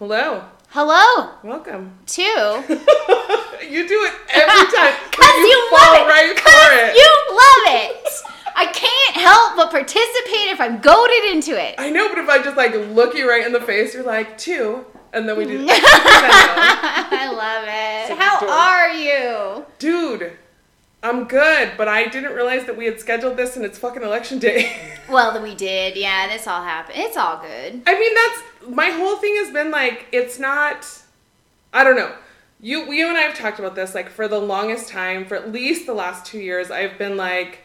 Hello. Hello. Welcome. Two. you do it every time. Cause but you, fall love it. right for Cause it. you love it. I can't help but participate if I'm goaded into it. I know, but if I just like look you right in the face, you're like two, and then we do. I love it. So How are you? Dude, I'm good, but I didn't realize that we had scheduled this and it's fucking election day. Well, then we did. Yeah, this all happened. It's all good. I mean, that's my whole thing has been like, it's not. I don't know. You, you and I have talked about this like for the longest time, for at least the last two years. I've been like,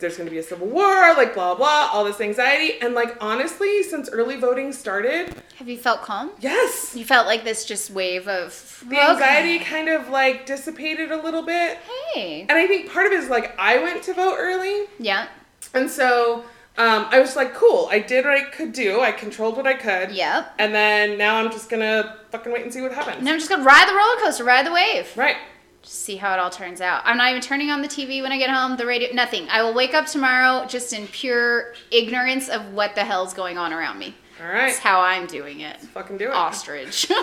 there's going to be a civil war, like blah blah, all this anxiety, and like honestly, since early voting started, Have you felt calm? yes, You felt like this just wave of the anxiety kind of like dissipated a little bit. Hey. And I think part of it is like I went to vote early, Yeah. and so um, I was like, cool, I did what I could do. I controlled what I could. Yep. And then now I'm just gonna fucking wait and see what happens. And I'm just gonna ride the roller coaster, ride the wave. Right. Just see how it all turns out. I'm not even turning on the TV when I get home, the radio, nothing. I will wake up tomorrow just in pure ignorance of what the hell's going on around me. All right. That's how I'm doing it. Fucking do it. Ostrich.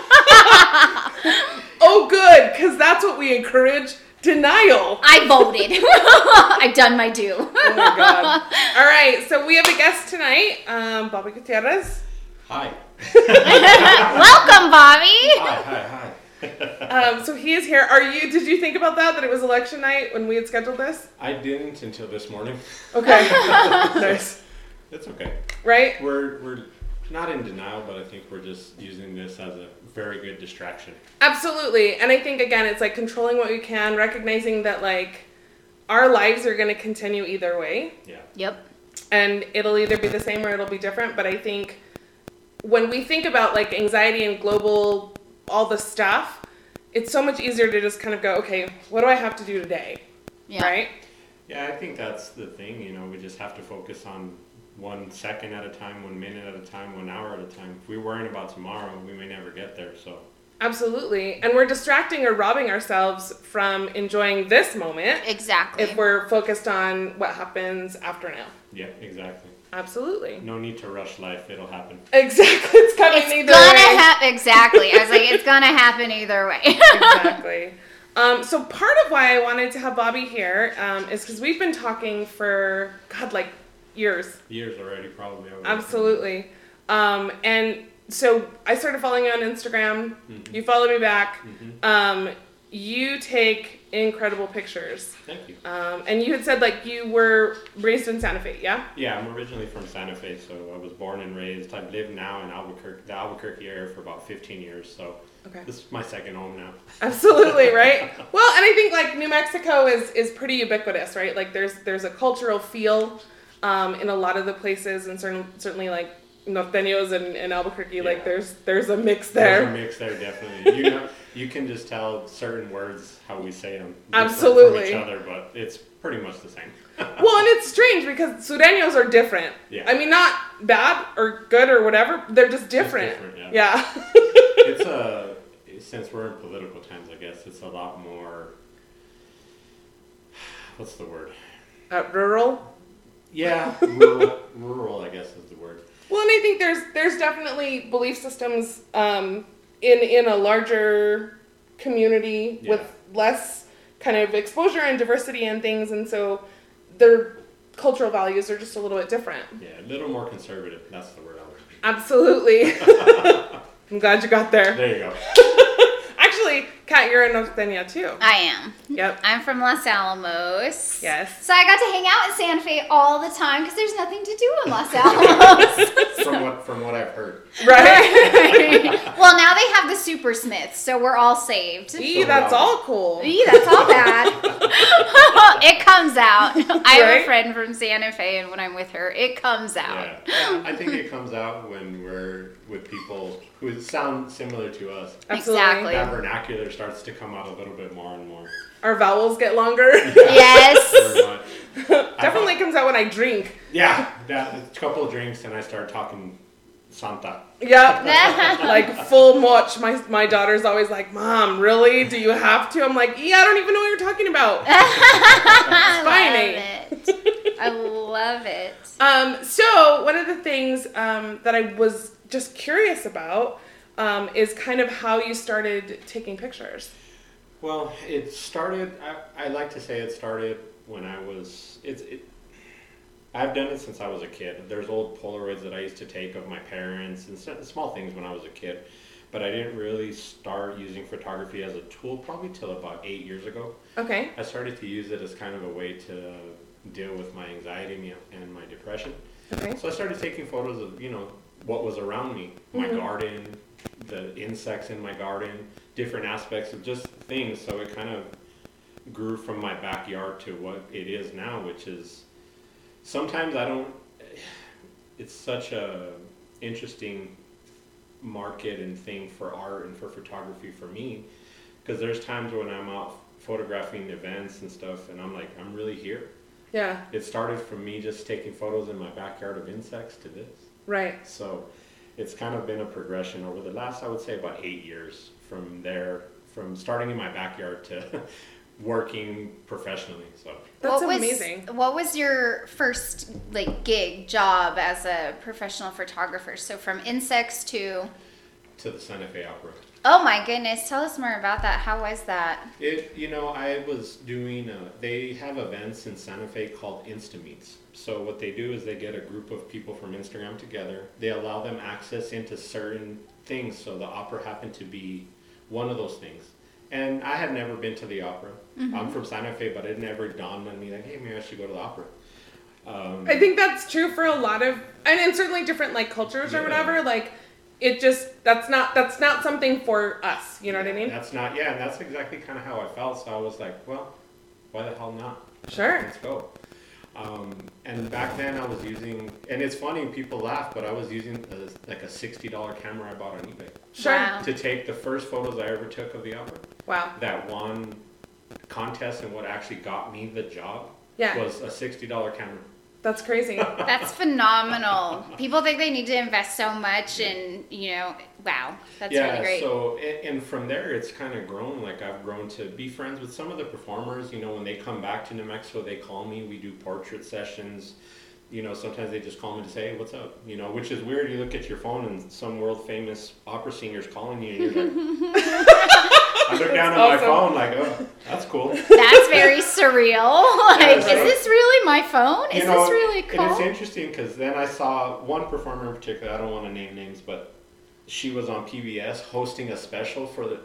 Oh, good, because that's what we encourage denial. I voted. I've done my due. Oh my god. All right, so we have a guest tonight, um, Bobby Gutierrez. Hi. Welcome, Bobby. Hi, hi, hi. Um, so he is here. Are you? Did you think about that? That it was election night when we had scheduled this? I didn't until this morning. Okay. nice. It's okay. Right. We're we're not in denial, but I think we're just using this as a very good distraction. Absolutely. And I think again, it's like controlling what we can, recognizing that like our lives are going to continue either way. Yeah. Yep. and it'll either be the same or it'll be different but i think when we think about like anxiety and global all the stuff it's so much easier to just kind of go okay what do i have to do today Yeah. right Yeah, I think that's the thing. You know, we just have to focus on one second at a time, one minute at a time, one hour at a time. If we're worrying about tomorrow, we may never get there. So absolutely and we're distracting or robbing ourselves from enjoying this moment Exactly. if we're focused on what happens after now yeah, exactly. Absolutely No need to rush life. It'll happen. exactly it's coming it's either gonna way. happen. Exactly. I was like, it's gonna happen either way. exactly. Um, so part of why I wanted to have Bobby here um, is because we've been talking for God, like years. Years already, probably. I Absolutely. Um, and so I started following you on Instagram. Mhm. You follow me back. Mhm. Um, you take incredible pictures. Thank you. Um, and you had said like you were raised in Santa Fe, yeah? Yeah, I'm originally from Santa Fe, so I was born and raised. I've lived now in Albuquerque, the Albuquerque area for about 15 years, so Okay. this is my second home now. Absolutely, right? Well, and I think like New Mexico is is pretty ubiquitous, right? Like there's there's a cultural feel um, in a lot of the places, and certain, certainly like norteños and, and Albuquerque, like there's there's a mix there. There's a mix there, definitely. You know, you can just tell certain words how we say them Absolutely. from each other, but it's pretty much the same. Well, and it's strange because sureños are different. Yeah. I mean, not bad or good or whatever. They're just different. different, yeah. it's a since we're in political times, I guess it's a lot more. What's the word? uh, rural. Yeah, rural. rural, I guess is the word. Well, and I think there's there's definitely belief systems um, in in a larger community Yeah. with less kind of exposure and diversity and things, and so their cultural values are just a little bit different. Yeah, a little more conservative. That's the word I was. Absolutely. I'm glad you got there. There you go. Actually, Kat, you're a norteña too. I am. Yep. I'm from Los Alamos. Yes. So I got to hang out in Santa Fe all the time because there's nothing to do in Los Alamos. From what from what I've heard. Right? well, now they have the Super Smiths, so we're all saved. Eee, that's all cool. Eee, that's all bad. it comes out. I have Right? a friend from Santa Fe, and when I'm with her, it comes out. Yeah, I think it comes out when we're with people who sound similar to us. Absolutely. Exactly. That vernacular starts to come out a little bit more and more. Our vowels get longer. Yes. Very much. Definitely comes out when I drink. Yeah, that, a couple of drinks and I start talking Santa. Yep. like full much. My my daughter's always like, "Mom, really? Do you have to?" I'm like, "Yeah, I don't even know what you're talking about." I fine, love it. I love it. Um, so one of the things um, that I was just curious about, um, is kind of how you started taking pictures. Well, it started. I, I like to say it started when I was. It's. It, I've done it since I was a kid. There's old Polaroids that I used to take of my parents and small things when I was a kid, but I didn't really start using photography as a tool probably till about eight years ago. Okay. I started to use it as kind of a way to deal with my anxiety and my depression. Okay. So I started taking photos of, you know, what was around me, my Mhm. garden, the insects in my garden, different aspects of just things. So it kind of grew from my backyard to what it is now, which is sometimes I don't. It's such a interesting market and thing for art and for photography for me, because there's times when I'm out photographing events and stuff, and I'm like, I'm really here. Yeah. It started from me just taking photos in my backyard of insects to this. Right. So it's kind of been a progression over the last, I would say, about eight years from there, from starting in my backyard to working professionally. So That's what was, amazing. What was your first like gig job as a professional photographer? So from insects to to the Santa Fe Opera. oh my goodness, tell us more about that. How was that? It, you know, I was doing, uh, they have events in Santa Fe called Insta Meets. So what they do is they get a group of people from Instagram together. They allow them access into certain things. So the opera happened to be one of those things. And I had never been to the opera. I'm from Santa Fe, but it never dawned on me like, hey, maybe I should go to the opera. Um, I think that's true for a lot of, and in certainly different like cultures or Yeah. whatever. Like, it just that's not that's not something for us. You know what I mean? That's not, yeah, and that's exactly kind of how I felt. So I was like, well, why the hell not? Sure. Let's go. Um, and back then I was using, and it's funny, people laugh, but I was using a, like a $60 camera I bought on eBay Sure. Wow. to take the first photos I ever took of the opera. Wow. That one contest and what actually got me the job Yeah. was a $60 camera. That's crazy. That's phenomenal. People think they need to invest so much, and you know, wow, that's yeah, really great. so and, and from there it's kind of grown. Like I've grown to be friends with some of the performers. You know, when they come back to New Mexico, they call me. We do portrait sessions. You know, sometimes they just call me to say, hey, "What's up?" You know, which is weird. You look at your phone and some world famous opera singer's calling you, and you're like, I look down at my phone like, "Oh, that's cool." That's very surreal. Like, is right. this really my phone? Is You know, this really cool? And it's interesting because then I saw one performer in particular. I don't want to name names, but she was on PBS hosting a special for the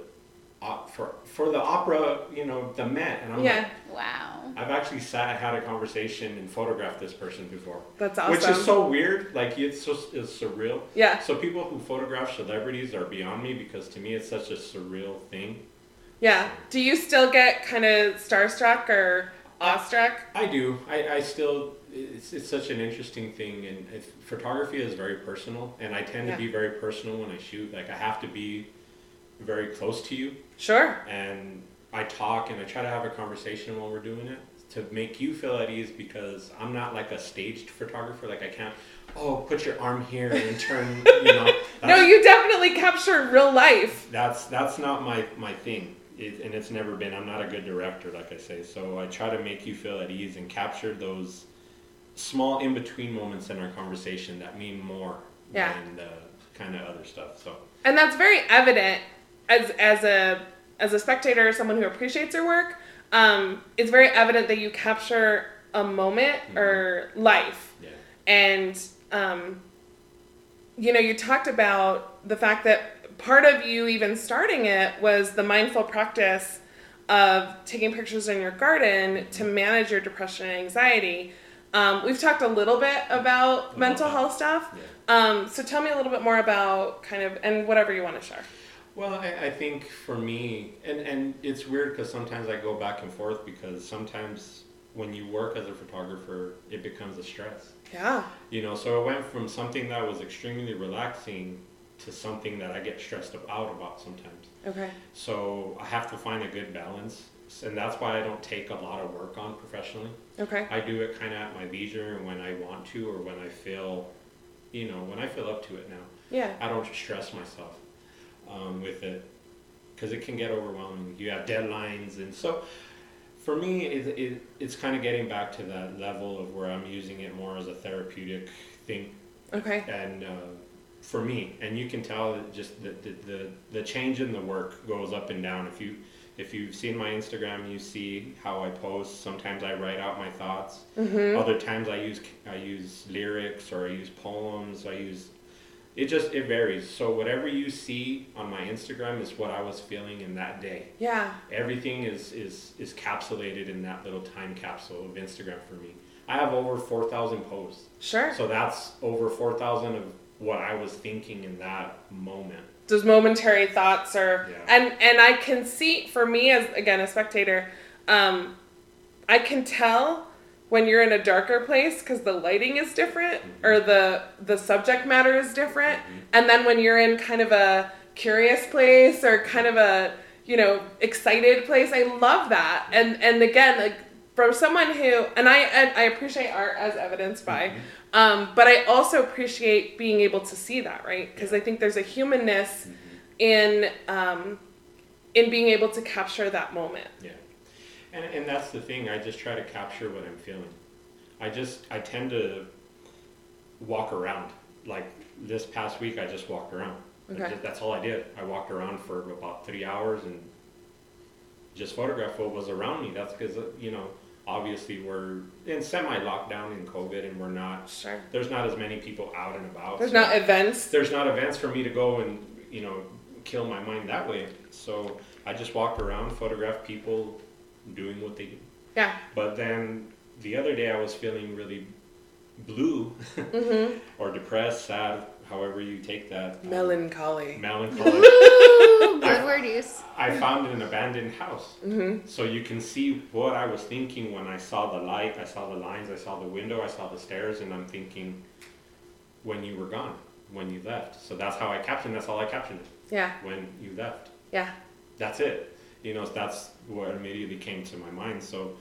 op- for for the opera. You know, the Met, and I'm yeah. like, Wow. I've actually sat, had a conversation, and photographed this person before, That's awesome. which is so weird. Like it's so it's surreal. yeah. So people who photograph celebrities are beyond me because to me it's such a surreal thing. Yeah. Do you still get kind of starstruck or awestruck? I do. I, I still, it's, it's such an interesting thing, and photography is very personal, and I tend Yeah. to be very personal when I shoot. Like, I have to be very close to you, Sure. and I talk and I try to have a conversation while we're doing it to make you feel at ease because I'm not like a staged photographer. Like, I can't, oh, put your arm here and turn, you know. No, you definitely capture real life. that's that's not my my thing it, and it's never been i'm not a good director like i say so i try to make you feel at ease and capture those small in between moments in our conversation that mean more Yeah. than the kind of other stuff so And that's very evident as as a as a spectator, someone who appreciates your work. Um, it's very evident that you capture a moment or life. yeah And um, you know, you talked about the fact that part of you even starting it was the mindful practice of taking pictures in your garden to manage your depression and anxiety. Um, we've talked a little bit about mental health stuff. yeah Um, so tell me a little bit more about kind of and whatever you want to share. Well, I, I think for me, and, and it's weird because sometimes I go back and forth because sometimes when you work as a photographer, it becomes a stress. Yeah. You know, so it went from something that was extremely relaxing to something that I get stressed out about sometimes. Okay. So I have to find a good balance. And that's why I don't take a lot of work on professionally. Okay. I do it kind of at my leisure and when I want to or when I feel, you know, when I feel up to it now. Yeah. I don't stress myself um, with it because it can get overwhelming. You have deadlines, and so for me, it, it, it's kind of getting back to that level of where I'm using it more as a therapeutic thing. Okay. And uh, for me, and you can tell that just the, the, the, the change in the work goes up and down. If you if you've seen my Instagram, you see how I post. Sometimes I write out my thoughts. Mm-hmm. Other times I use I use lyrics or I use poems. I use it just it varies. So whatever you see on my Instagram is what I was feeling in that day. Yeah. Everything is is is capsulated in that little time capsule of Instagram for me. I have over four thousand posts. Sure. So that's over 4,000 of what I was thinking in that moment. those momentary thoughts or Yeah. and and I can see for me as again a spectator, um, I can tell when you're in a darker place because the lighting is different mm-hmm. or the the subject matter is different, mm-hmm. and then when you're in kind of a curious place or kind of a you know excited place, I love that. And and again like from someone who and I and I appreciate art as evidenced by. Mm-hmm. Um, but I also appreciate being able to see that, right? Because I think there's a humanness in um, in being able to capture that moment. Yeah. And, and that's the thing. I just try to capture what I'm feeling. I just, I tend to walk around. Like this past week, I just walked around. Okay. just- that's all I did. I walked around for about three hours and just photographed what was around me. That's because, you know, obviously we're in semi lockdown in COVID and we're not, Sure. there's not as many people out and about. There's so- not events. there's not events for me to go and you know kill my mind that way. So I just walked around, photographed people doing what they do. Yeah. But then the other day I was feeling really blue Mm-hmm. or depressed, sad, however you take that. um, Melancholy. melancholy. Ooh, good word use. I found an abandoned house. Mm-hmm. So you can see what I was thinking when I saw the light, I saw the lines, I saw the window, I saw the stairs, and I'm thinking when you were gone, when you left. So that's how I captioned. That's all I captioned. it, Yeah. When you left. Yeah. That's it. You know, that's what immediately came to my mind. So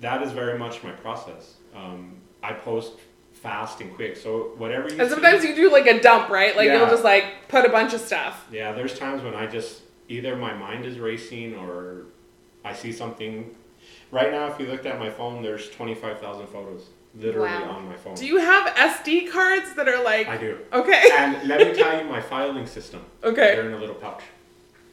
that is very much my process. Um, I post fast and quick. So whatever you And sometimes you do like a dump, right? Like you'll just like put a bunch of stuff. Yeah, there's times when I just either my mind is racing or I see something. Right now, if you looked at my phone, there's 25,000 photos literally Wow. on my phone. Do you have SD cards that are like I do. okay? And let me tell you my filing system. Okay. They're in a little pouch.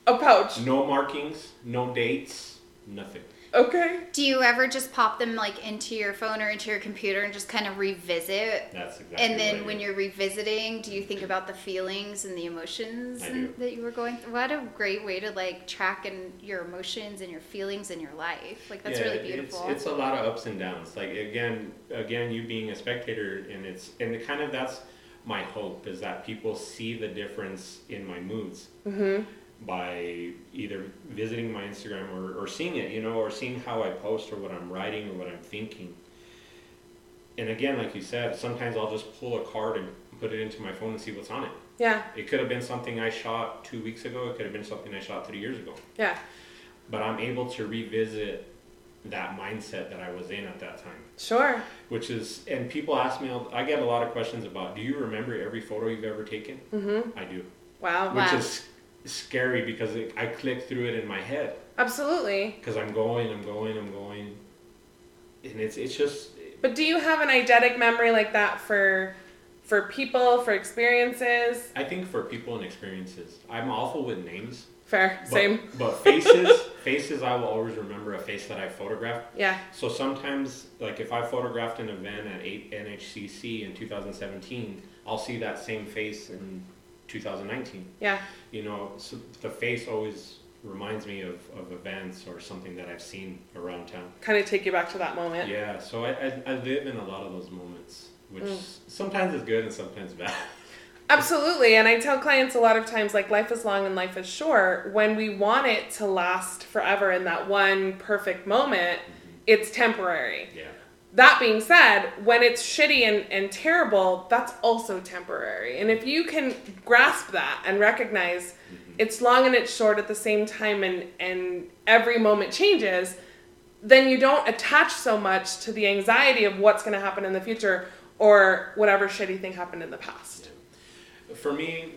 A pouch. No markings, no dates, nothing. Okay. Do you ever just pop them like into your phone or into your computer and just kind of revisit? That's exactly And then do. when you're revisiting, do you think about the feelings and the emotions I and, that you were going through? What a great way to like track in your emotions and your feelings in your life. Like that's yeah, really beautiful. It's, it's a lot of ups and downs. Like again, again, you being a spectator, and it's and it kind of that's my hope is that people see the difference in my moods Mm-hmm. By either visiting my Instagram or, or seeing it, you know, or seeing how I post or what I'm writing or what I'm thinking. And again, like you said, sometimes I'll just pull a card and put it into my phone and see what's on it. Yeah. It could have been something I shot two weeks ago. It could have been something I shot three years ago. Yeah. But I'm able to revisit that mindset that I was in at that time. Sure. Which is, and people ask me, I get a lot of questions about, do you remember every photo you've ever taken? Mm-hmm. I do. Wow. Wow. Which is scary because it, I click through it in my head Absolutely. because I'm going, I'm going, I'm going. And it's, it's just, But do you have an eidetic memory like that for for people, for experiences? I think for people and experiences, I'm awful with names. Fair. but- Same. But faces, faces, I will always remember a face that I photographed. Yeah. So sometimes, like if I photographed an event at 8 NHCC in 2017, I'll see that same face in 2019. Yeah. You know, so the face always reminds me of, of events or something that I've seen around town. Kind of take you back to that moment. Yeah, so I, I, I live in a lot of those moments, which Mm. sometimes is good and sometimes bad. Absolutely. And I tell clients a lot of times, like, life is long and life is short. When we want it to last forever in that one perfect moment, it's temporary. Yeah. That being said, when it's shitty and, and terrible, that's also temporary. And if you can grasp that and recognize mm-hmm. it's long and it's short at the same time and, and every moment changes, then you don't attach so much to the anxiety of what's going to happen in the future or whatever shitty thing happened in the past. For me,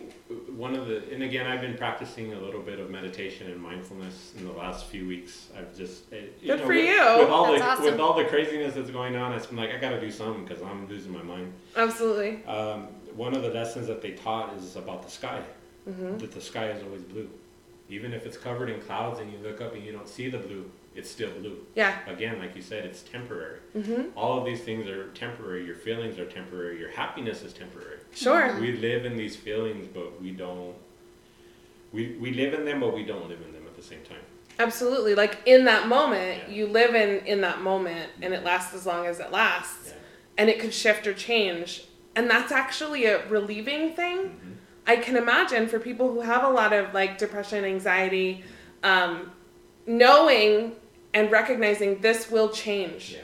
one of the, and again, I've been practicing a little bit of meditation and mindfulness in the last few weeks. I've just, eh, you Good know, for with, you. With all That's the awesome. with all the craziness that's going on, it's been like I got to do something because I'm losing my mind. Absolutely. Um, one of the lessons that they taught is about the sky. Mm-hmm. That the sky is always blue, even if it's covered in clouds and you look up and you don't see the blue, it's still blue. Yeah. Again, like you said, it's temporary. Mm-hmm. All of these things are temporary. Your feelings are temporary. Your happiness is temporary. Sure. We live in these feelings, but we don't. We, we live in them, but we don't live in them at the same time. Absolutely. Like in that moment, Yeah. you live in in that moment, and it lasts as long as it lasts, Yeah. and it could shift or change, and that's actually a relieving thing. Mhm. I can imagine for people who have a lot of like depression, anxiety, um, knowing and recognizing this will change. Yeah.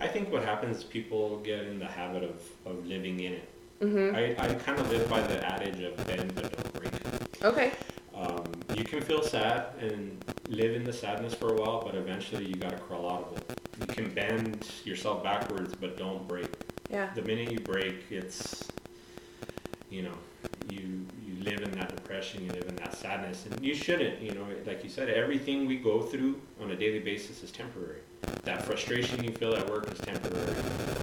I think what happens is people get in the habit of, of living in it. Mm-hmm. I, I kind of live by the adage of bend but don't break. Okay. Um, you can feel sad and live in the sadness for a while, but eventually you gotta crawl out of it. You can bend yourself backwards, but don't break. Yeah. The minute you break, it's, you know, you live in that depression, you live in that sadness, and you shouldn't. You know, like you said, everything we go through on a daily basis is temporary. That frustration you feel at work is temporary.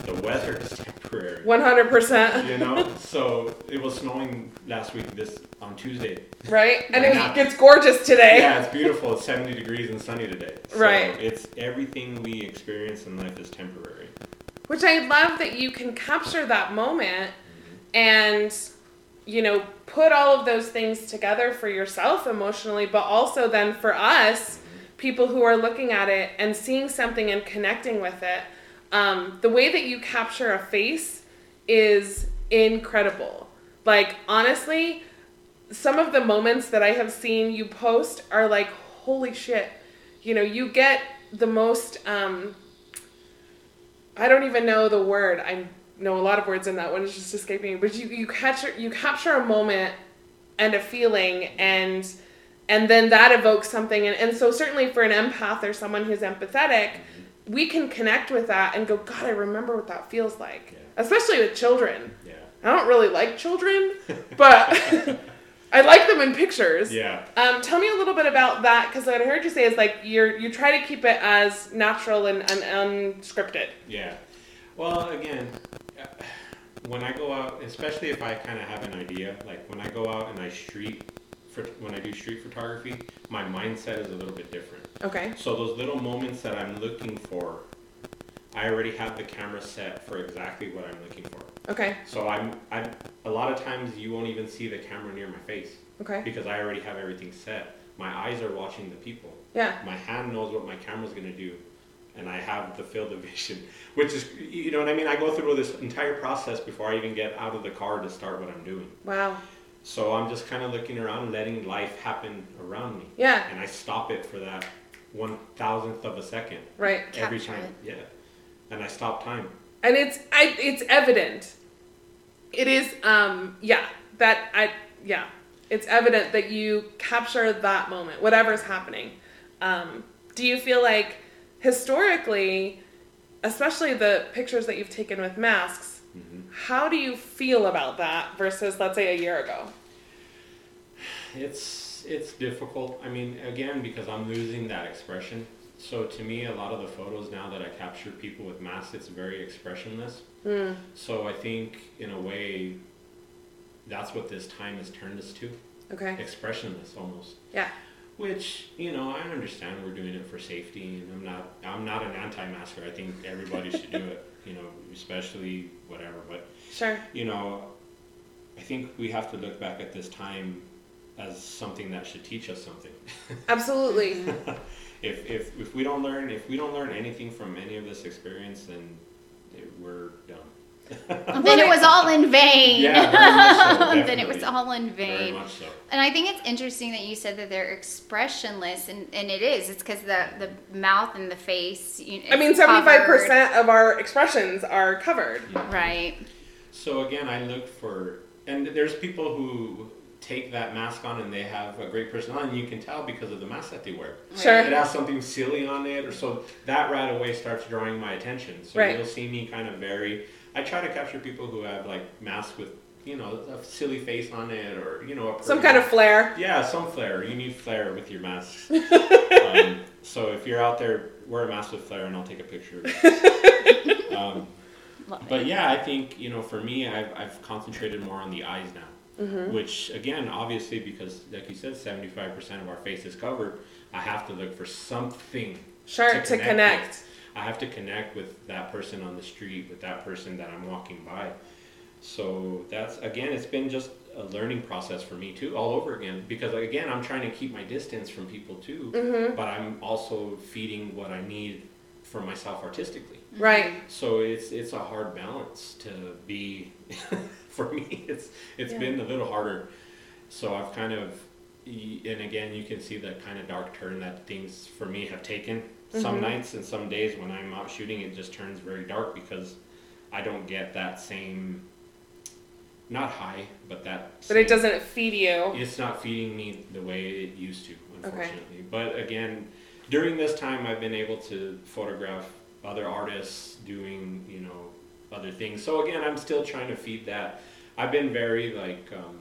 The weather is temporary. One hundred percent. You know, so it was snowing last week. This on Tuesday. Right. And it gets gorgeous today. Yeah, it's beautiful. It's 70 degrees and sunny today. So Right. It's everything we experience in life is temporary. Which I love that you can capture that moment mm-hmm. and, you know, put all of those things together for yourself emotionally, but also then for us, people who are looking at it and seeing something and connecting with it. Um, the way that you capture a face is incredible. Like, honestly, some of the moments that I have seen you post are like, holy shit. You know, you get the most. Um, I don't even know the word. I know a lot of words in that one. It's just escaping me. But you, you capture you capture a moment and a feeling and and then that evokes something and, and so certainly for an empath or someone who's empathetic, we can connect with that and go, God, I remember what that feels like. Yeah. Especially with children. Yeah. I don't really like children, but I like them in pictures. Yeah. Um, tell me a little bit about that because what I heard you say is like you're you try to keep it as natural and, and unscripted. Yeah. Well, again, when I go out, especially if I kind of have an idea, like when I go out and I street, for, when I do street photography, my mindset is a little bit different. Okay. So those little moments that I'm looking for, I already have the camera set for exactly what I'm looking for. Okay. So I'm, I'm a lot of times you won't even see the camera near my face Okay. because I already have everything set. My eyes are watching the people. Yeah. My hand knows what my camera's gonna do, and I have the field of vision, which is, you know what I mean. I go through this entire process before I even get out of the car to start what I'm doing. Wow. So I'm just kind of looking around, letting life happen around me, Yeah. and I stop it for that one thousandth of a second Right. every Capture time. Yeah, and I stop time. And it's I it's evident. It is um yeah that I yeah it's evident that you capture that moment whatever's happening. Um, do you feel like historically, especially the pictures that you've taken with masks, hmm how do you feel about that versus let's say a year ago? It's it's difficult. I mean, again, because I'm losing that expression. So to me, a lot of the photos now that I capture people with masks, it's very expressionless. Hmm. So I think, in a way, that's what this time has turned us to Okay. expressionless almost. Yeah. Which you know, I understand we're doing it for safety, and I'm not I'm not an anti-masker. I think everybody should do it. You know, especially whatever. But Sure. you know, I think we have to look back at this time as something that should teach us something. Absolutely. if, if, if we don't learn if we don't learn anything from any of this experience, then we're dumb. then it was all in vain. Yeah, much so, then it was all in Very vain. much so. And I think it's interesting that you said that they're expressionless, and, and it is. It's because the the mouth and the face. You, I mean, seventy five percent of our expressions are covered. Right. So again, I look for, and there's people who take that mask on and they have a great personality, and you can tell because of the mask that they wear. Sure. It has something silly on it, or so that right away starts drawing my attention. So Right. you'll see me kind of vary. I try to capture people who have like masks with, you know, a silly face on it, or you know, a Some pretty- kind of flair. yeah, some flair. You need flair with your masks. um, so if you're out there, wear a mask with flair, and I'll take a picture. Um, But yeah, I think you know, for me, I've I've concentrated more on the eyes now, Mm-hmm. which again, obviously, because like you said, seventy five percent of our face is covered. I have to look for something. Sure, to connect. with. I have to connect with that person on the street, with that person that I'm walking by. So that's again, it's been just a learning process for me too, all over again. Because again, I'm trying to keep my distance from people too, Mm-hmm. but I'm also feeding what I need for myself artistically. Right. So it's it's a hard balance to be for me. It's it's Yeah. been a little harder. So I've kind of and again you can see the kind of dark turn that things for me have taken. Some Mhm. nights and some days when I'm out shooting it just turns very dark because I don't get that same not high, but that But it doesn't feed you. it's not feeding me the way it used to, Okay. unfortunately. But again, during this time, I've been able to photograph other artists doing, you know, other things. So again, I'm still trying to feed that. I've been very like, um,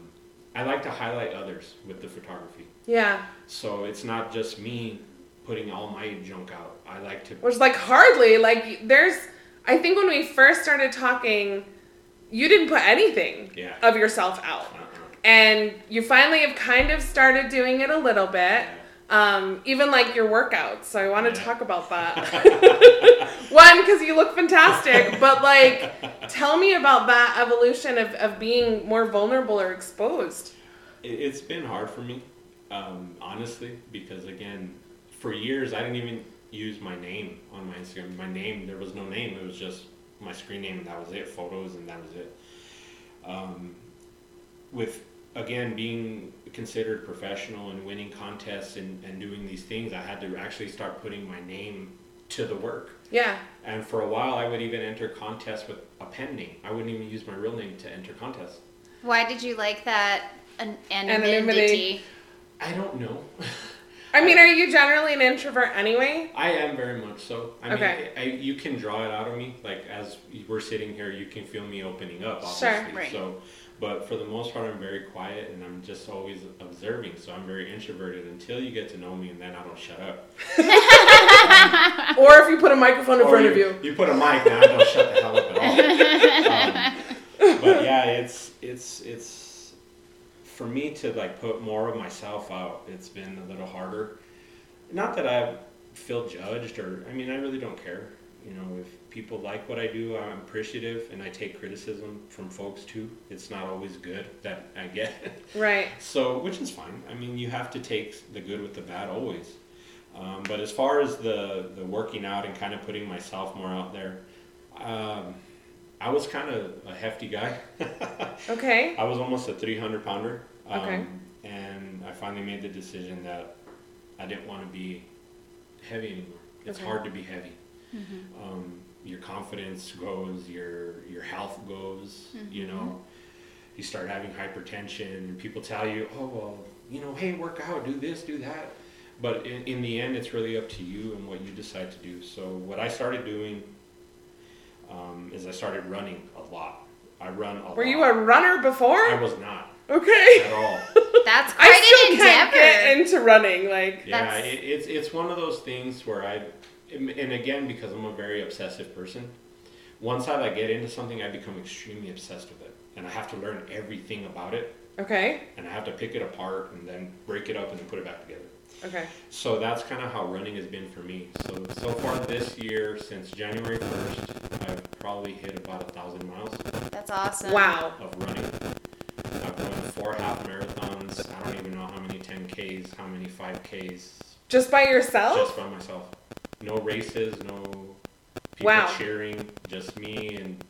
I like to highlight others with the photography. Yeah. So it's not just me putting all my junk out. I like to. Which like hardly like there's I think when we first started talking, you didn't put anything Yeah. of yourself out. Uh-uh. And you finally have kind of started doing it a little bit. Um, even like your workouts. So I want to Yeah. talk about that. One, because you look fantastic, but like, tell me about that evolution of, of being more vulnerable or exposed. It, it's been hard for me, um, honestly, because again, for years I didn't even use my name on my Instagram. My name, there was no name. It was just my screen name, and that was it. Photos, and that was it. Um, with again being considered professional and winning contests and, and doing these things, I had to actually start putting my name to the work. Yeah. And for a while, I would even enter contests with a pen name. I wouldn't even use my real name to enter contests. Why did you like that an- Anonymity. anonymity? I don't know. I mean, are you generally an introvert anyway? I am very much so. I Okay. mean, I, you can draw it out of me. Like as we're sitting here, you can feel me opening up. Sure, Obviously. right. So, but for the most part, I'm very quiet and I'm just always observing. So I'm very introverted until you get to know me, and then I don't shut up. Or if you put a microphone in Or front of you. You put a mic, now I don't shut the hell up at all. Um, but yeah, it's it's it's for me to like put more of myself out. It's been a little harder. Not that I feel judged or I mean I really don't care. You know, if people like what I do, I'm appreciative and I take criticism from folks too. It's not always good that I get. Right. So, which is fine. I mean, you have to take the good with the bad always. Um, but as far as the the working out and kind of putting myself more out there, um, I was kind of a hefty guy. Okay. I was almost a 300 pounder. Um, Okay. And I finally made the decision that I didn't want to be heavy anymore. It's Okay. hard to be heavy. Um, your confidence goes, your your health goes. Mhm. You know, you start having hypertension, and people tell you, "Oh well, you know, hey, work out, do this, do that." But in, in the end, it's really up to you and what you decide to do. So what I started doing um, is I started running a lot. I run a lot. Were you a runner before? I was not Okay. at all. That's I quite still an can't endeavor. get into running. Like, Yeah, That's- it, it's it's one of those things where I, and again because I'm a very obsessive person, once I like get into something, I become extremely obsessed with it, and I have to learn everything about it, okay. and I have to pick it apart and then break it up and then put it back together. Okay. So that's kind of how running has been for me. So so far this year, since January first, I've probably hit about a thousand miles That's awesome. Wow. of running. I've run four half marathons. I don't even know how many 10Ks, how many 5Ks, Just by yourself? just by myself. No races, no people Wow. cheering, just me and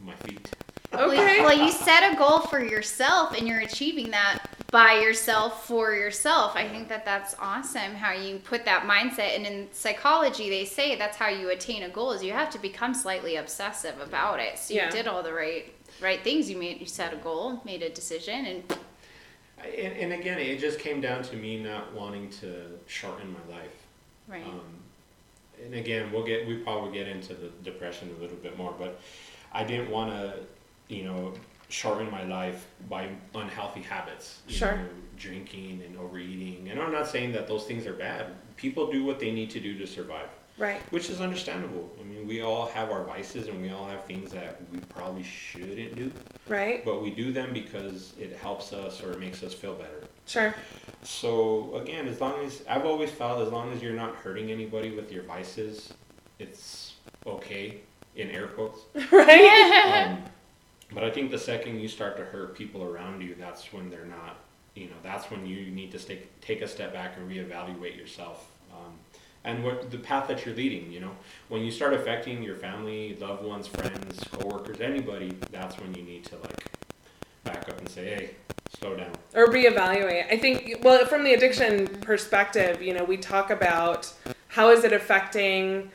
my feet. Well, Okay. Well, you set a goal for yourself and you're achieving that by yourself for yourself. I think that that's awesome how you put that mindset. And in psychology, they say that's how you attain a goal is you have to become slightly obsessive about it. So Yeah. you did all the right right things. You made you set a goal, made a decision, and And, and again, it just came down to me not wanting to shorten my life. right. Um, and again, we'll get we probably get into the depression a little bit more, but I didn't want to, you know, shorten my life by unhealthy habits. you Sure. know, drinking and overeating, and I'm not saying that those things are bad. People do what they need to do to survive. Right. which is understandable. I mean, we all have our vices and we all have things that we probably shouldn't do, Right. but we do them because it helps us or it makes us feel better. Sure. So again, as long as I've always felt, as long as you're not hurting anybody with your vices, it's okay in air quotes. Right. Um, but I think the second you start to hurt people around you, that's when they're not. You know, that's when you need to take take a step back and reevaluate yourself. Um, and what the path that you're leading, you know, when you start affecting your family, loved ones, friends, coworkers, anybody, that's when you need to like back up and say, "Hey, slow down." or reevaluate. I think, well, from the addiction perspective, you know, we talk about how is it affecting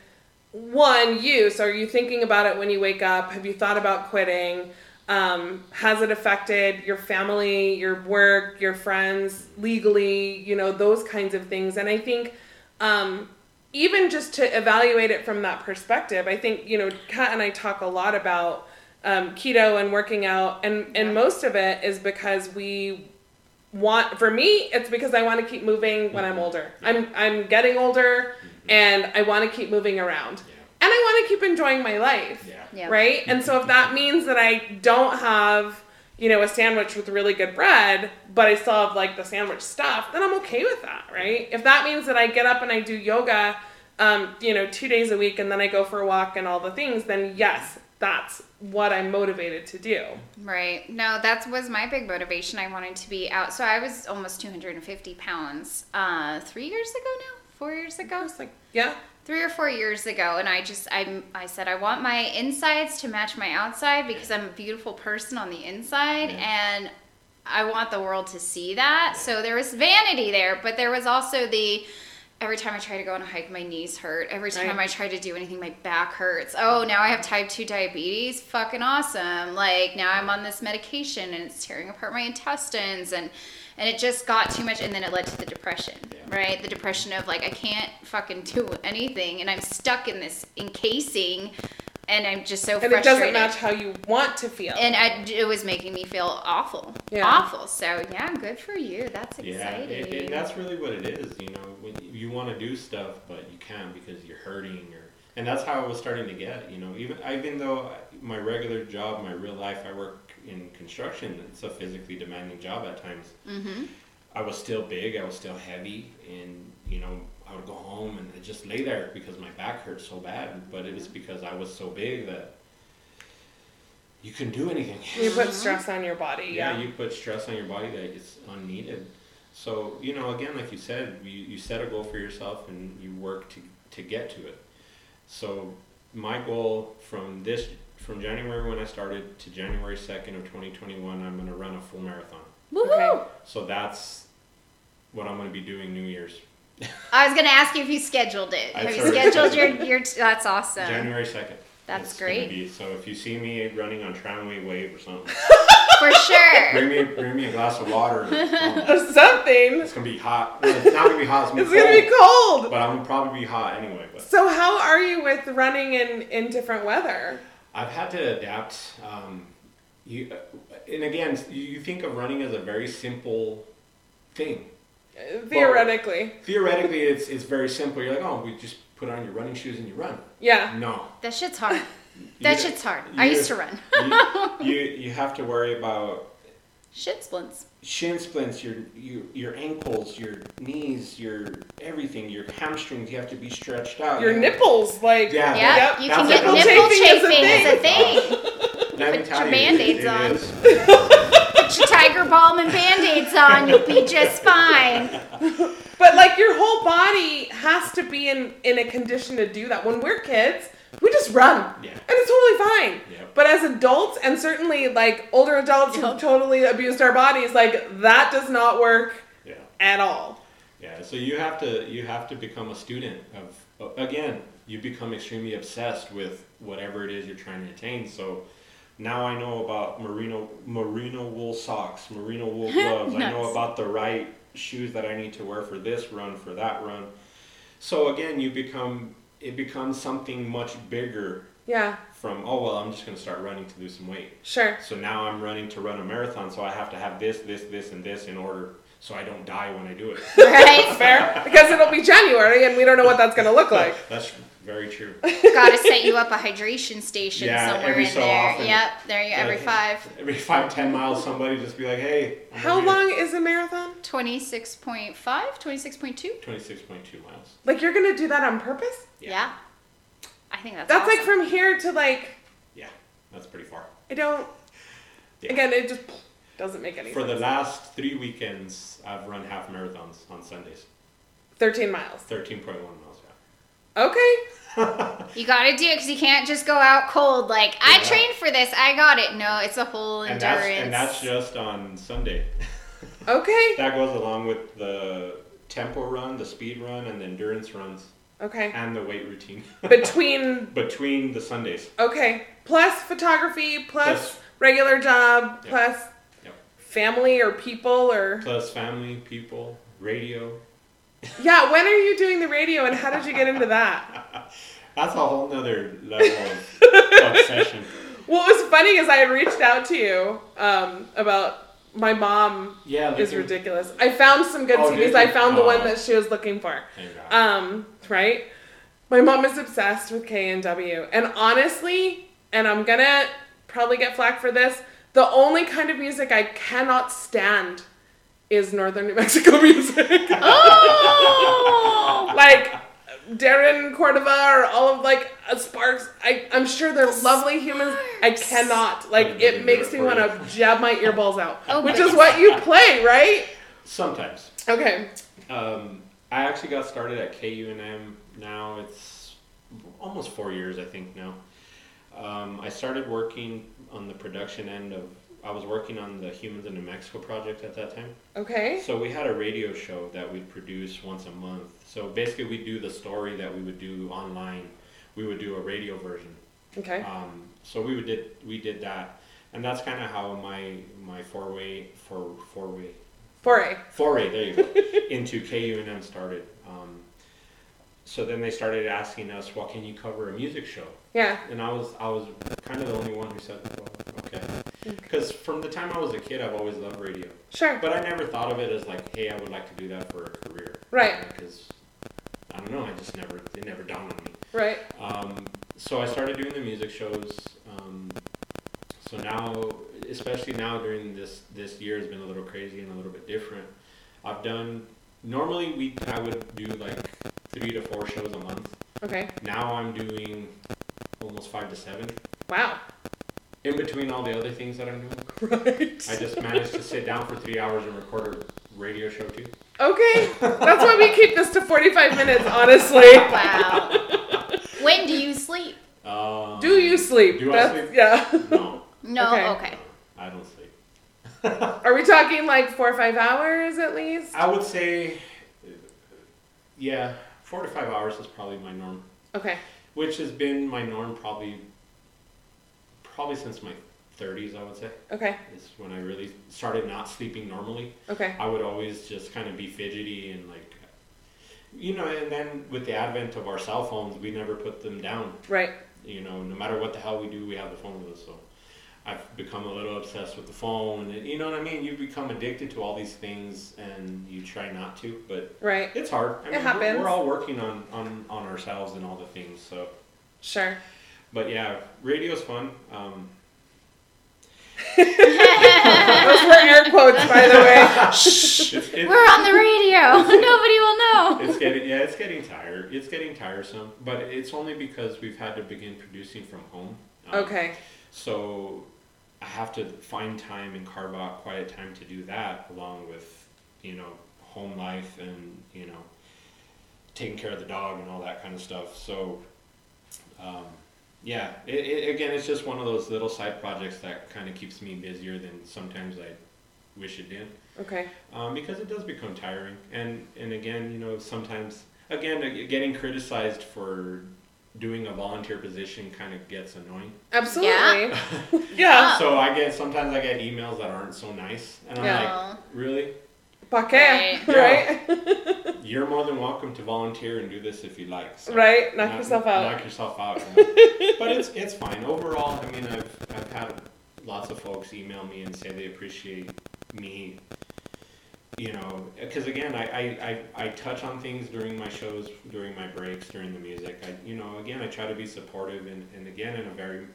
one you. So, are you thinking about it when you wake up? Have you thought about quitting? Um, has it affected your family, your work, your friends, legally? You know, those kinds of things. And I think. Um, even just to evaluate it from that perspective, I think you know, Kat and I talk a lot about um, keto and working out, and and most of it is because we want. For me, it's because I want to keep moving when I'm older. I'm I'm getting older, and I want to keep moving around, Yeah. And I want to keep enjoying my life Yeah. Yeah. right? And so if that means that I don't have, you know, a sandwich with really good bread, but I still have like the sandwich stuff, then I'm okay with that, right? If that means that I get up and I do yoga, um, you know, two days a week and then I go for a walk and all the things, then yes, that's what I'm motivated to do. Right. No, that was my big motivation. I wanted to be out. So I was almost 250 pounds uh, three years ago now, four years ago, was like, yeah, three or four years ago, and I just I I said I want my insides to match my outside because I'm a beautiful person on the inside, and I want the world to see that. So there was vanity there, but there was also the every time I try to go on a hike, my knees hurt. Every time Right. I try to do anything, my back hurts. Oh, now I have type 2 diabetes. Fucking awesome. Like now I'm on this medication and it's tearing apart my intestines and and it just got too much and then it led to the depression. Yeah. Right? The depression of like I can't fucking do anything and I'm stuck in this encasing and I'm just so and it frustrated. doesn't match how you want to feel. and I, it was making me feel awful. Yeah. Awful. So, yeah, good for you. That's Yeah, exciting. it, it, that's really what it is. You know, when you want to do stuff, but you can't because you're hurting, or and that's how I was starting to get. You know, even even though my regular job, my real life, I work in construction. It's a physically demanding job at times. mm-hmm. I was still big. I was still heavy, and you know, I would go home and I'd just lay there because my back hurt so bad. But it was because I was so big that you couldn't do anything. you put stress on your body, yeah, yeah. you put stress on your body that is unneeded. So you know, again, like you said, you, you set a goal for yourself and you work to to get to it. So my goal from this from January when I started to January second of twenty twenty one, I'm going to run a full marathon. Woohoo! Okay. So that's what I'm going to be doing New Year's, I was gonna ask you if you scheduled it. I Have you scheduled your your? That's awesome. January second. That's It's great. Be, so if you see me running on Tramway Wave or something, For sure. bring me bring me a glass of water. Or something. it's gonna be hot. Well, it's not gonna be hot. It's It's gonna gonna be be cold. cold. But I'm gonna probably be hot anyway. But So how are you with running in in different weather? I've had to adapt. Um, you, and again, you you think of running as a very simple thing. Uh, Theoretically, Theoretically, it's it's very simple. You're like, oh, we just put on your running shoes and you run. yeah. No, That shit's hard. That You- shit's hard. I used to run. you, you you have to worry about Shit splints. shin splints, your your your ankles, your knees, your everything, your hamstrings. You have to be stretched out. Your nipples, like Yeah. Yeah, Yep. you can get nipple nipple chafing is a chafing is a thing. thing. Let me Put tell your Band-Aids on. Put your tiger balm and band-aids on. You'll be just fine. But like your whole body has to be in in a condition to do that. When we're kids, we just run, Yeah. and it's totally fine. Yep. But as adults, and certainly like older adults who've totally abused our bodies, like that does not work Yeah. at all. Yeah, so you have to you have to become a student of again, you become extremely obsessed with whatever it is you're trying to attain. So now I know about merino merino wool socks, merino wool gloves. I know about the right shoes that I need to wear for this run, for that run. So again, you become it becomes something much bigger Yeah, from oh well, I'm just going to start running to lose some weight. sure. So now I'm running to run a marathon, so I have to have this, this, this, and this in order so I don't die when I do it. Right? Fair, because it'll be January, and we don't know what that's gonna look like. That's very true. Gotta set you up a hydration station Yeah, somewhere every in so there. often. Yep, there you every five. Every five, ten miles, somebody just be like, "Hey, I'm How long is a marathon? 26.5, 26.2? Twenty-six point two miles. Like you're gonna do that on purpose? Yeah. Yeah. I think that's That's like from here to like Yeah, that's pretty far. I don't. Yeah. Again, it just doesn't make any For the sense. last three weekends, I've run half marathons on Sundays. Thirteen miles. Thirteen point one miles. Yeah. Okay. You gotta do it because you can't just go out cold. Like I trained for this, I got it. No, it's a whole And endurance. that's and that's just on Sunday. Okay. that goes along with the tempo run, the speed run, and the endurance runs, Okay. and the weight routine Between between the Sundays. okay, plus photography, plus, Plus- regular job, Yep. plus Yep. family or people or Plus family, people, radio. Yeah. When are you doing the radio and how did you get into that? That's a whole nother level of obsession. What was funny is I had reached out to you um, about my mom Yeah, is ridiculous. I found some good Oh, CDs. I found the one that she was looking for. Um, right? My mom is obsessed with KANW. And honestly, and I'm gonna probably get flack for this, the only kind of music I cannot stand is Northern New Mexico music. oh! like Darren Cordova or all of like uh, Sparx. I, I'm sure they're lovely humans. I cannot. Like Couldn't it makes me want to jab my earballs out. Oh, which is what you play, right? Sometimes. Okay. Um, I actually got started at KUNM now. It's almost four years, I think, now. Um, I started working on the production end of, I was working on the Humans in New Mexico project at that time. Okay. So we had a radio show that we'd produce once a month. So basically, we'd do the story that we would do online. We would do a radio version. Okay. Um, so we would did we did that, and that's kind of how my my four way for four way Foray. foray there you go into KUNM started. Um, so then they started asking us, "Well, can you cover a music show?" Yeah. And I was I was kind of the only one who said, "Well, okay," because from the time I was a kid, I've always loved radio, Sure. but I never thought of it as like, "Hey, I would like to do that for a career." Right. Because I don't know, I just never it never dawned on me. Right. Um, so I started doing the music shows. Um, so now, especially now during this this year has been a little crazy and a little bit different. I've done normally we I would do like three to four shows a month. Okay. Now I'm doing almost five to seven. Wow. In between all the other things that I'm doing, Right. I just managed to sit down for three hours and record a radio show too. Okay. That's why we keep this to 45 minutes, honestly. Wow. when do you sleep? Um, Do you sleep? Do I sleep? Yeah. No, No. Okay. Okay. I don't sleep. Are we talking like four or five hours at least? I would say, yeah, four to five hours is probably my norm, Okay. which has been my norm probably, probably since my 30s. I would say Okay. is when I really started not sleeping normally. Okay. I would always just kind of be fidgety and like, you know, and then with the advent of our cell phones, we never put them down. Right. You know, no matter what the hell we do, we have the phone with us. So. I've become a little obsessed with the phone, and you know what I mean. You become addicted to all these things, and you try not to, but Right. it's hard. I It mean, happens. We're, we're all working on, on, on ourselves and all the things. So, Sure. But yeah, radio's fun. Um, Those were air quotes, by the way. it's, it's, We're on the radio. Nobody will know. it's getting yeah, it's getting tired. It's getting tiresome, but it's only because we've had to begin producing from home. Um, Okay. So I have to find time and carve out quiet time to do that, along with you know home life and you know taking care of the dog and all that kind of stuff. So um, yeah, it, it, again, it's just one of those little side projects that kind of keeps me busier than sometimes I wish it did Okay. um, because it does become tiring. And and again, you know, sometimes again uh, getting criticized for doing a volunteer position kind of gets annoying. Absolutely. Yeah. yeah. So I get sometimes I get emails that aren't so nice, and I'm Yeah. like, really? Pa' qué? Right. Right. You're more than welcome to volunteer and do this if you like. So Right. Knock yourself out. Knock yourself out. you know. but it's it's fine overall. I mean, I've I've had lots of folks email me and say they appreciate me you know, because again, I, I, I, I touch on things during my shows, during my breaks, during the music. I, you know, again, I try to be supportive and, and again, in a very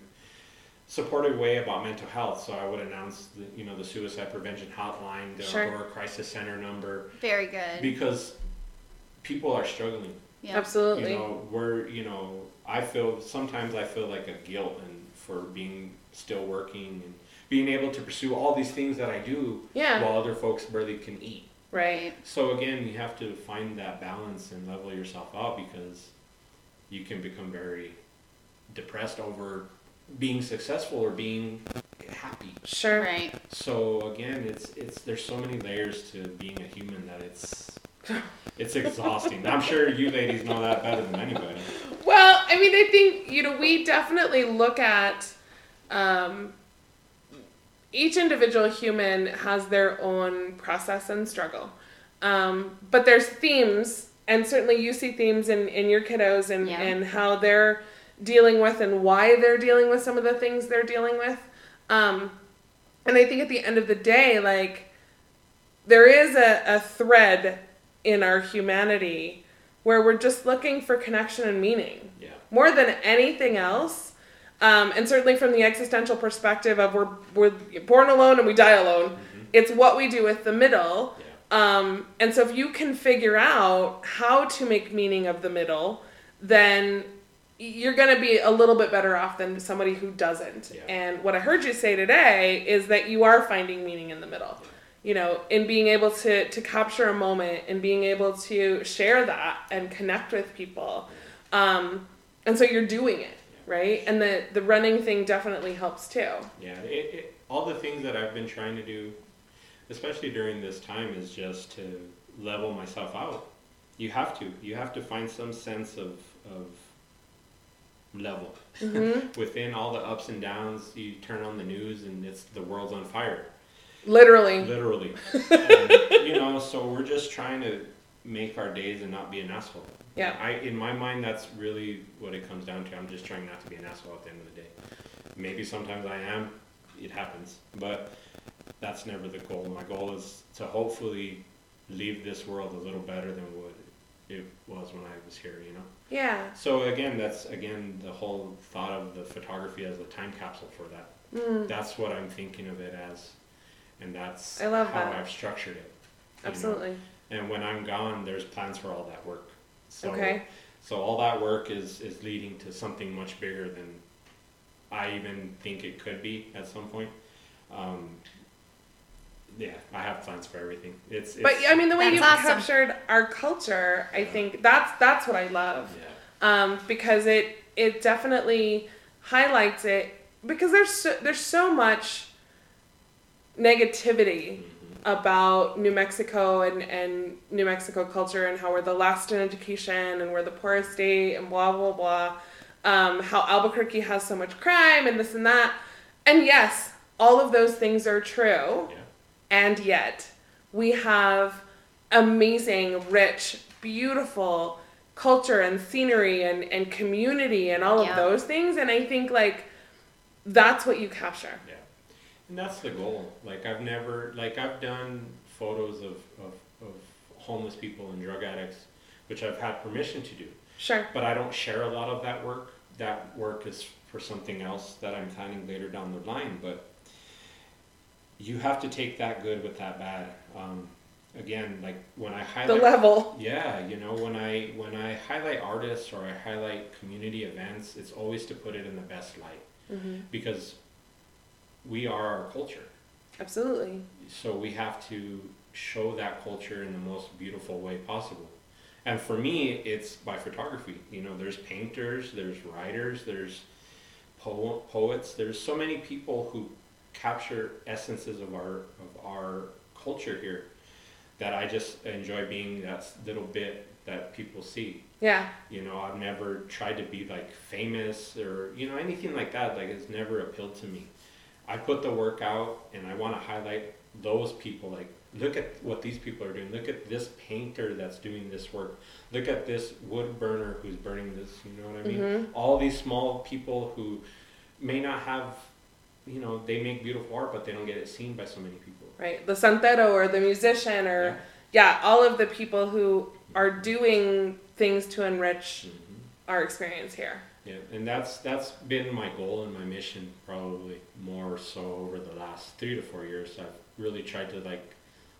supportive way about mental health. So I would announce, the, you know, the suicide prevention hotline, the Sure. Agora Crisis Center number, Very good. because people are struggling. yeah. Absolutely. You know, we're, you know, I feel, sometimes I feel like a guilt and for being still working and being able to pursue all these things that I do Yeah. while other folks barely can eat. right. So again, you have to find that balance and level yourself out because you can become very depressed over being successful or being happy. Sure. Right. So again, it's it's there's so many layers to being a human that it's it's exhausting. I'm sure you ladies know that better than anybody. Well, I mean, I think you know we definitely look at um, each individual human has their own process and struggle, um, but there's themes, and certainly you see themes in in your kiddos and Yeah. and how they're dealing with and why they're dealing with some of the things they're dealing with. Um, and I think at the end of the day, like there is a, a thread in our humanity where we're just looking for connection and meaning Yeah. more than anything else. Um, and certainly from the existential perspective of we're, we're born alone and we die alone, it's what we do with the middle. Yeah. Um, and so if you can figure out how to make meaning of the middle, then you're going to be a little bit better off than somebody who doesn't. Yeah. And what I heard you say today is that you are finding meaning in the middle. You know, in being able to to capture a moment and being able to share that and connect with people. Um, and so you're doing it, right? And the the running thing definitely helps too. Yeah, it, it, all the things that I've been trying to do, especially during this time, is just to level myself out. You have to. You have to find some sense of of level Mm-hmm. within all the ups and downs. You turn on the news and it's the world's on fire, Literally. literally. and, you know, so we're just trying to make our days and not be an asshole. Yeah. I in my mind that's really what it comes down to. I'm just trying not to be an asshole at the end of the day. Maybe sometimes I am. It happens, but that's never the goal. My goal is to hopefully leave this world a little better than what it was when I was here. You know. Yeah. So again, that's again the whole thought of the photography as a time capsule for that. Mm, That's what I'm thinking of it as, and that's I love how that. I've structured it. you know. absolutely. And when I'm gone, there's plans for all that work. So, Okay. So all that work is is leading to something much bigger than I even think it could be at some point. Um, yeah, I have plans for everything. It's, it's But I mean, the way That's you awesome. captured our culture, I think that's that's what I love. yeah, um, because it it definitely highlights it because there's so, there's so much negativity Mhm. about New Mexico and, and New Mexico culture and how we're the last in education and we're the poorest state and blah blah blah. Um, how Albuquerque has so much crime and this and that. And yes, all of those things are true. yeah, And yet, we have amazing, rich, beautiful culture and scenery and, and community and all Yeah. of those things. And I think, like, that's what you capture. yeah. And that's the goal. Like I've never like I've done photos of, of, of homeless people and drug addicts, which I've had permission to do. Sure. but I don't share a lot of that work. That work is for something else that I'm planning later down the line. But you have to take that good with that bad. Um, again, like when I highlight The level. yeah, you know, when I when I highlight artists or I highlight community events, it's always to put it in the best light hmm because we are our culture. Absolutely. So we have to show that culture in the most beautiful way possible. And for me, it's by photography. You know, there's painters, there's writers, there's po- poets. There's so many people who capture essences of our of our culture here that I just enjoy being that little bit that people see. Yeah. You know, I've never tried to be like famous or you know anything like that. Like it's never appealed to me. I put the work out and I want to highlight those people. Like, look at what these people are doing. Look at this painter that's doing this work. Look at this wood burner who's burning this. You know what I mean? Mhm. All these small people who may not have, you know, they make beautiful art, but they don't get it seen by so many people. right? The santero or the musician or yeah, all of the people who are doing things to enrich our experience here. Yeah, and that's that's been my goal and my mission probably more so over the last three to four years. I've really tried to like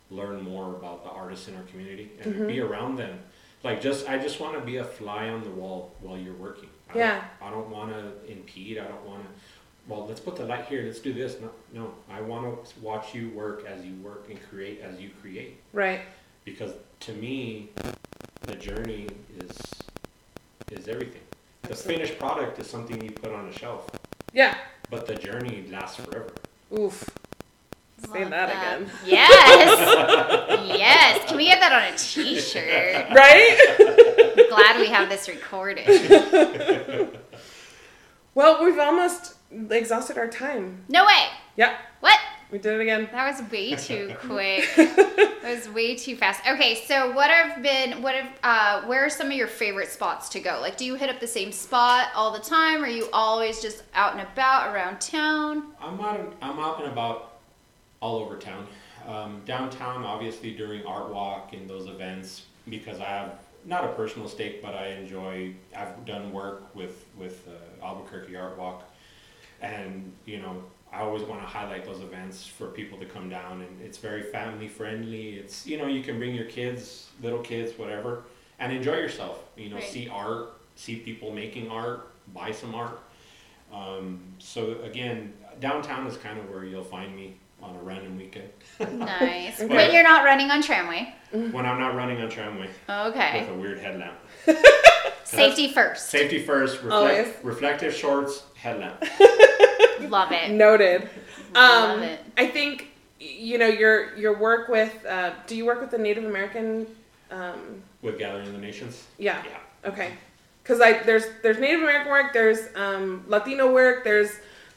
learn more about the artists in our community and mm-hmm. be around them. Like just I just want to be a fly on the wall while you're working. I Yeah. Don't, I don't want to impede. I don't want to. Well, let's put the light here. Let's do this. No, no. I want to watch you work as you work and create as you create. Right. Because to me, the journey is is everything. The finished product is something you put on a shelf, Yeah. But the journey lasts forever. Oof. Say Love that again. Yes. yes. Can we get that on a t-shirt? Right? I'm glad we have this recorded. well, we've almost exhausted our time. No way. Yeah, What? We did it again. That was way too quick. that was way too fast. Okay, so what have been what have uh where are some of your favorite spots to go? Like do you hit up the same spot all the time? Are you always just out and about around town? I'm out. I'm out and about all over town. Um, downtown, obviously during Art Walk and those events, because I have not a personal stake, but I enjoy. I've done work with with uh, Albuquerque Art Walk, and you know I always want to highlight those events for people to come down, and it's very family friendly. It's you know you can bring your kids, little kids, whatever, and enjoy yourself. You know, Right. see art, see people making art, buy some art. Um, so again, downtown is kind of where you'll find me on a random weekend Nice. Okay. When you're not running on tramway. when I'm not running on tramway Okay. with a weird headlamp. Safety first. Safety first, Always. reflect, reflective shorts, headlamp. Love it. Noted. Love Um, it. I think you know your your work with. Uh, do you work with the Native American? Um, With Gathering the Nations. yeah. Yeah. Okay. Because like there's there's Native American work, there's um, Latino work, there's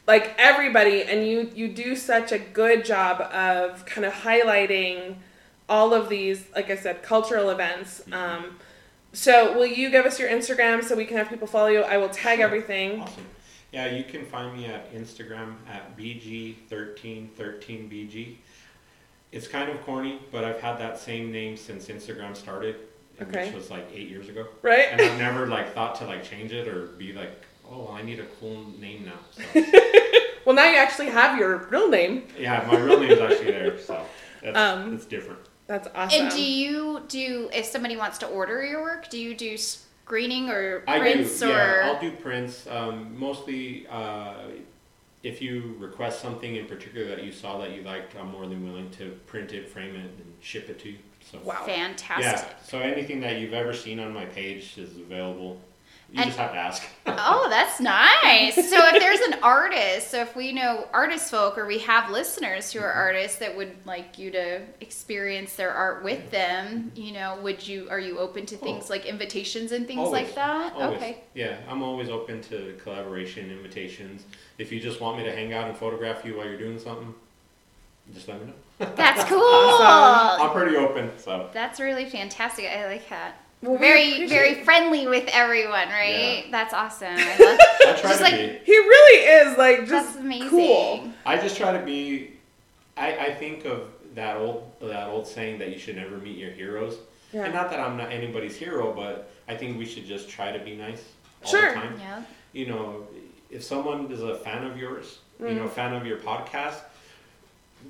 like everybody, and you you do such a good job of kind of highlighting all of these, like I said, cultural events. Um, so will you give us your Instagram so we can have people follow you? I will tag Sure. everything. Awesome. Yeah, you can find me at Instagram at BG1313BG. It's kind of corny, but I've had that same name since Instagram started, Okay. which was like eight years ago. Right? And I've never like thought to like change it or be like, oh, well, I need a cool name now. So Well, now you actually have your real name. yeah, my real name is actually there, so that's, Um, it's different. That's awesome. And do you do if somebody wants to order your work, do you do screening or I prints do, or yeah. I'll do prints. Um, mostly, uh, if you request something in particular that you saw that you liked, I'm more than willing to print it, frame it, and ship it to you. So Wow. fantastic? yeah. So anything that you've ever seen on my page is available. You And- just have to ask. Oh, that's nice. So if there's an artist, so if we know artist folk or we have listeners who are Mm-hmm. artists that would like you to experience their art with them, you know, would you are you open to things Oh. like invitations and things Always. like that? Always. Okay. Yeah, I'm always open to collaboration, invitations. If you just want me to hang out and photograph you while you're doing something, just let me know. That's cool. I'm pretty open, so. That's really fantastic. I like that. Well, very appreciate- very friendly with everyone, right? Yeah. That's awesome. I love I try Just to like- be. He really is like just That's amazing. cool. I just try to be. I, I think of that old that old saying that you should never meet your heroes. Yeah. And not that I'm not anybody's hero, but I think we should just try to be nice all Sure. the time. Yeah. You know, if someone is a fan of yours, you Mm. know, a fan of your podcast,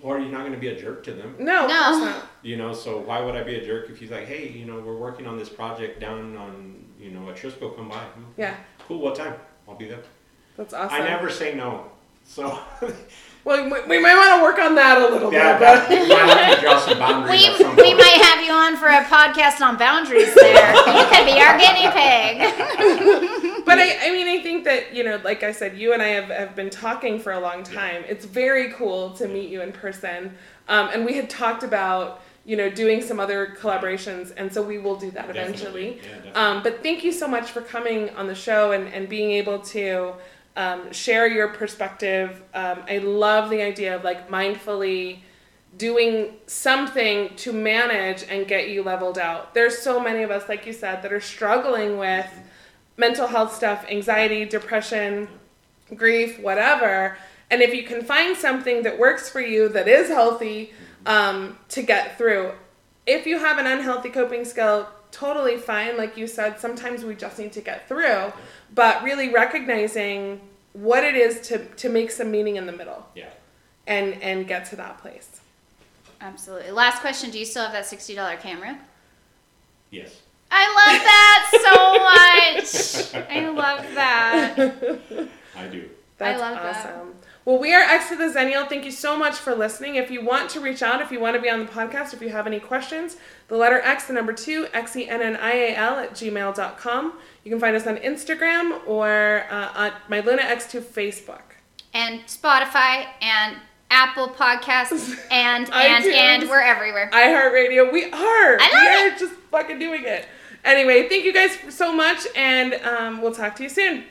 or you're not going to be a jerk to them. No, No. not. You know, so why would I be a jerk if he's like, hey, you know, we're working on this project down on, you know, at Trisco, come by. Yeah, Cool, what time? I'll be there. that's awesome. I never say no. So, Well, we, we might want to work on that a little yeah, bit, that, but you might have to draw some boundaries We, at some we point. might have you on for a podcast on boundaries there. You could be our guinea pig. but I, I mean, I think that you know, like I said, you and I have, have been talking for a long time. It's very cool to meet you in person, um, and we had talked about you know doing some other collaborations, and so we will do that Definitely. eventually. Yeah. Um, but thank you so much for coming on the show and, and being able to um, share your perspective. Um, I love the idea of like mindfully doing something to manage and get you leveled out. There's so many of us, like you said, that are struggling with mental health stuff, anxiety, depression, grief, whatever. And if you can find something that works for you that is healthy, um, to get through. If you have an unhealthy coping skill, totally fine. Like you said, sometimes we just need to get through, but really recognizing what it is to, to make some meaning in the middle Yeah. and, and get to that place. Absolutely. Last question: Do you still have that sixty dollar camera? Yes. I love that so much. I love that. I do. That's love that. awesome. Well, we are X to the Xennial. Thank you so much for listening. If you want to reach out, if you want to be on the podcast, if you have any questions, the letter X, the number two, X E N N I A L at gmail.com. You can find us on Instagram or uh, on my Luna X2 Facebook. And Spotify and Apple Podcasts and and iTunes. and we're everywhere. iHeartRadio. We are. I we love are just fucking doing it. Anyway, thank you guys so much, and um, we'll talk to you soon.